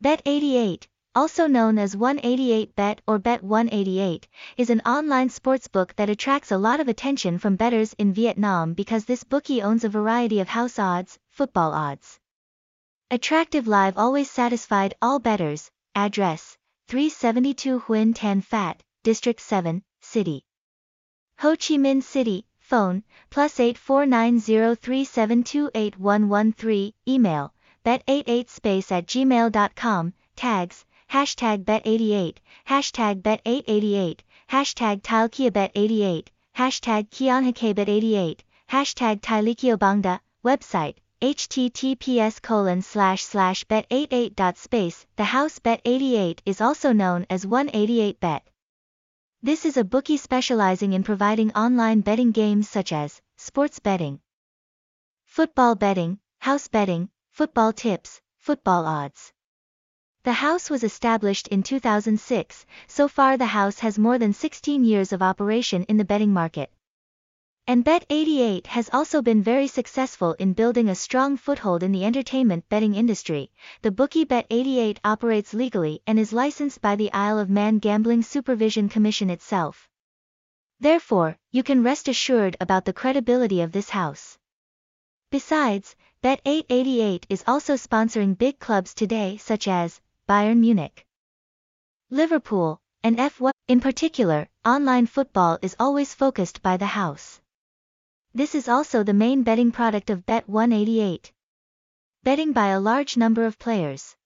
Bet88, also known as 188bet or Bet188, is an online sportsbook that attracts a lot of attention from bettors in Vietnam because this bookie owns a variety of house odds, football odds. Attractive Live always satisfied all bettors. Address 372 Huynh Tan Phat, District 7, City. Ho Chi Minh City, phone, plus 849037281113, email, bet88space at gmail.com, tags, hashtag bet88, hashtag bet888, hashtag tylekeobet88, hashtag keonhacaibet88, hashtag tylekeobongda, website, https colon slash slash bet88.space, the house bet88 is also known as 188bet. This is a bookie specializing in providing online betting games such as sports betting, football betting, house betting, football tips, football odds. The house was established in 2006, so far the house has more than 16 years of operation in the betting market. And Bet88 has also been very successful in building a strong foothold in the entertainment betting industry. The bookie Bet88 operates legally and is licensed by the Isle of Man Gambling Supervision Commission itself. Therefore, you can rest assured about the credibility of this house. Besides, Bet888 is also sponsoring big clubs today such as Bayern Munich, Liverpool, and F1. In particular, online football is always focused by the house. This is also the main betting product of Bet188. Betting by a large number of players.